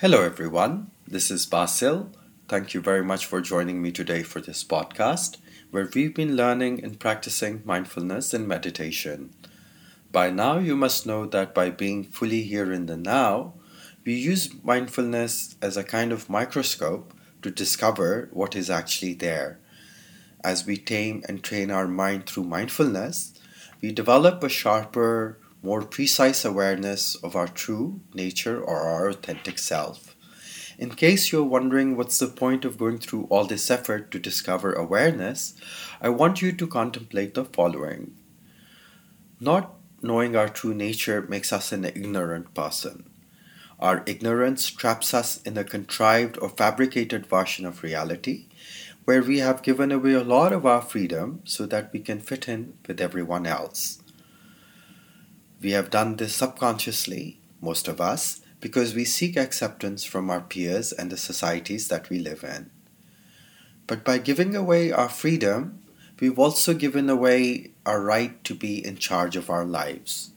Hello, everyone. This is Basil. Thank you very much for joining me today for this podcast, where we've been learning and practicing mindfulness and meditation. By now, you must know that by being fully here in the now, we use mindfulness as a kind of microscope to discover what is actually there. As we tame and train our mind through mindfulness, we develop a sharper, more precise awareness of our true nature or our authentic self. In case you're wondering what's the point of going through all this effort to discover awareness, I want you to contemplate the following. Not knowing our true nature makes us an ignorant person. Our ignorance traps us in a contrived or fabricated version of reality where we have given away a lot of our freedom so that we can fit in with everyone else. We have done this subconsciously, most of us, because we seek acceptance from our peers and the societies that we live in. But by giving away our freedom, we've also given away our right to be in charge of our lives.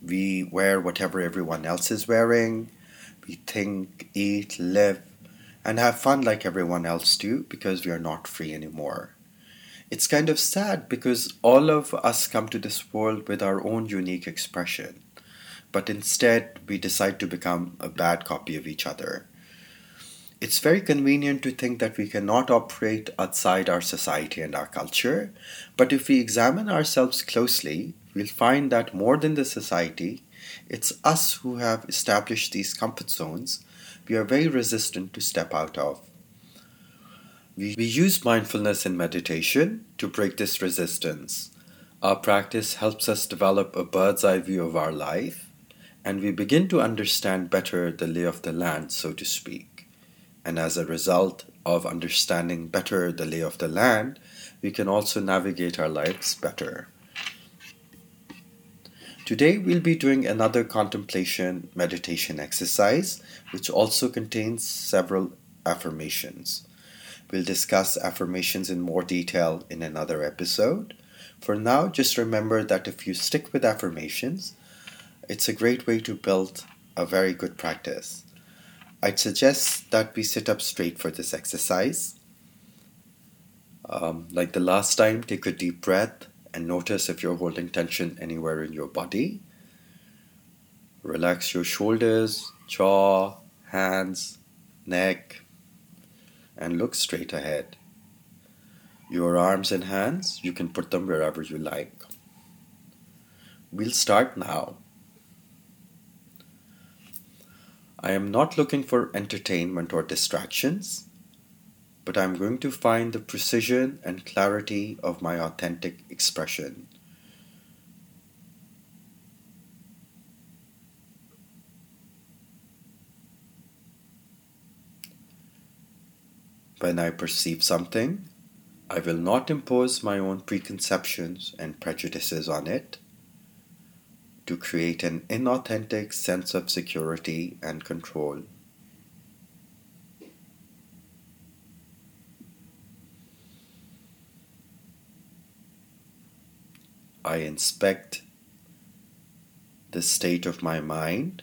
We wear whatever everyone else is wearing, we think, eat, live, and have fun like everyone else do because we are not free anymore it's kind of sad because all of us come to this world with our own unique expression, but instead we decide to become a bad copy of each other. It's very convenient to think that we cannot operate outside our society and our culture, but if we examine ourselves closely, we'll find that more than the society, it's us who have established these comfort zones we are very resistant to step out of. We, use mindfulness and meditation to break this resistance. Our practice helps us develop a bird's eye view of our life, and we begin to understand better the lay of the land, so to speak. And as a result of understanding better the lay of the land, we can also navigate our lives better. Today we'll be doing another contemplation meditation exercise, which also contains several affirmations. We'll discuss affirmations in more detail in another episode. For now, just remember that if you stick with affirmations, it's a great way to build a very good practice. I'd suggest that we sit up straight for this exercise. Um, like the last time, take a deep breath and notice if you're holding tension anywhere in your body. Relax your shoulders, jaw, hands, neck, and look straight ahead. Your arms and hands, you can put them wherever you like. We'll start now. I am not looking for entertainment or distractions, but I'm going to find the precision and clarity of my authentic expression. When I perceive something, I will not impose my own preconceptions and prejudices on it to create an inauthentic sense of security and control. I inspect the state of my mind,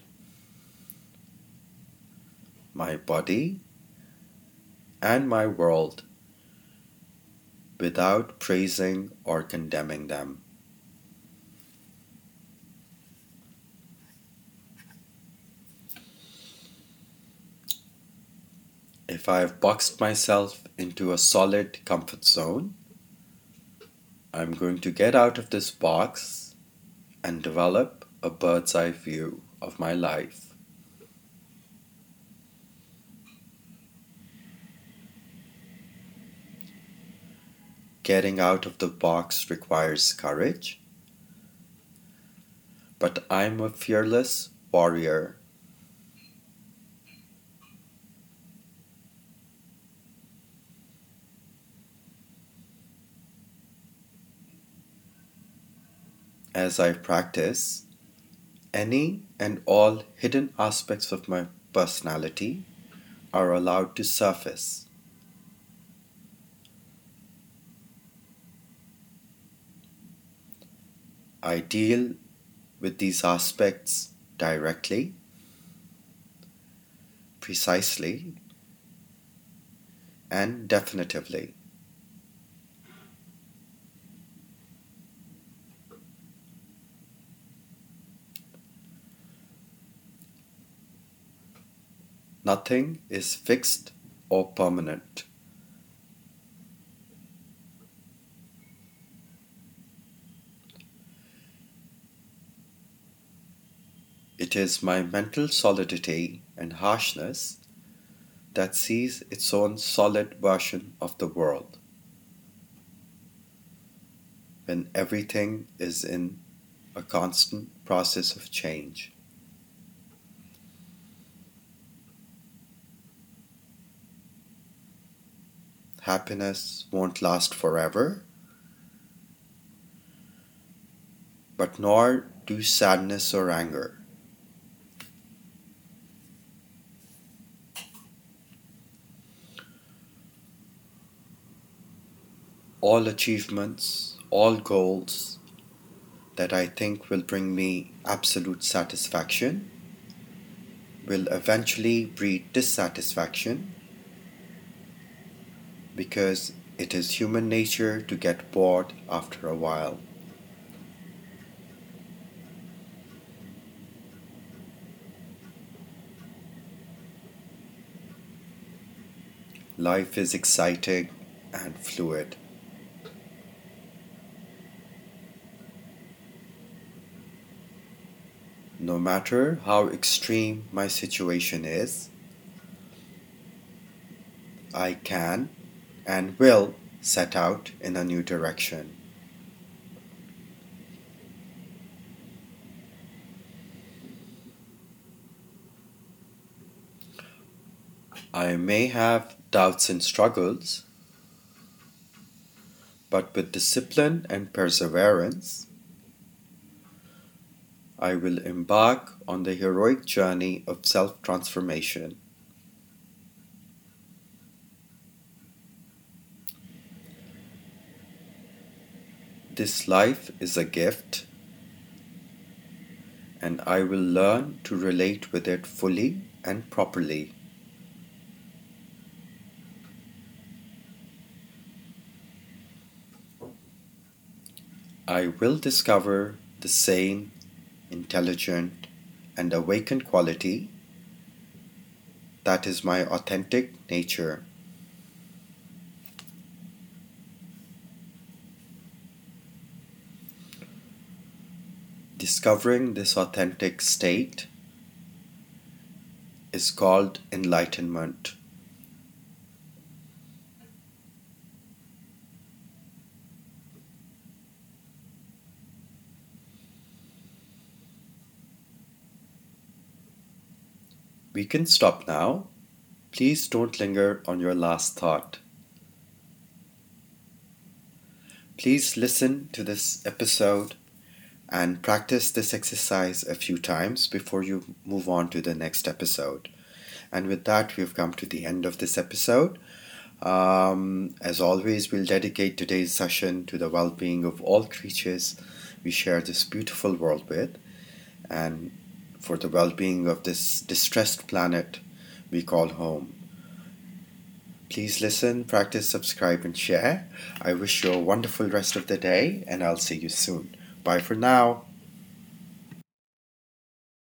my body, and my world without praising or condemning them. If I have boxed myself into a solid comfort zone, I'm going to get out of this box and develop a bird's eye view of my life. Getting out of the box requires courage, but I'm a fearless warrior. As I practice, any and all hidden aspects of my personality are allowed to surface. I deal with these aspects directly precisely and definitively. Nothing is fixed or permanent. It is my mental solidity and harshness that sees its own solid version of the world. When everything is in a constant process of change. happiness won't last forever, but nor do sadness or anger. All achievements, all goals that I think will bring me absolute satisfaction will eventually breed dissatisfaction because it is human nature to get bored after a while. Life is exciting and fluid. No matter how extreme my situation is, I can and will set out in a new direction. I may have doubts and struggles, but with discipline and perseverance, I will embark on the heroic journey of self transformation. This life is a gift, and I will learn to relate with it fully and properly. I will discover the sane, intelligent, and awakened quality that is my authentic nature. Discovering this authentic state is called enlightenment. We can stop now. Please don't linger on your last thought. Please listen to this episode and practice this exercise a few times before you move on to the next episode. And with that, we've come to the end of this episode. Um, as always, we'll dedicate today's session to the well being of all creatures we share this beautiful world with, and for the well being of this distressed planet we call home. Please listen, practice, subscribe, and share. I wish you a wonderful rest of the day, and I'll see you soon. Bye for now.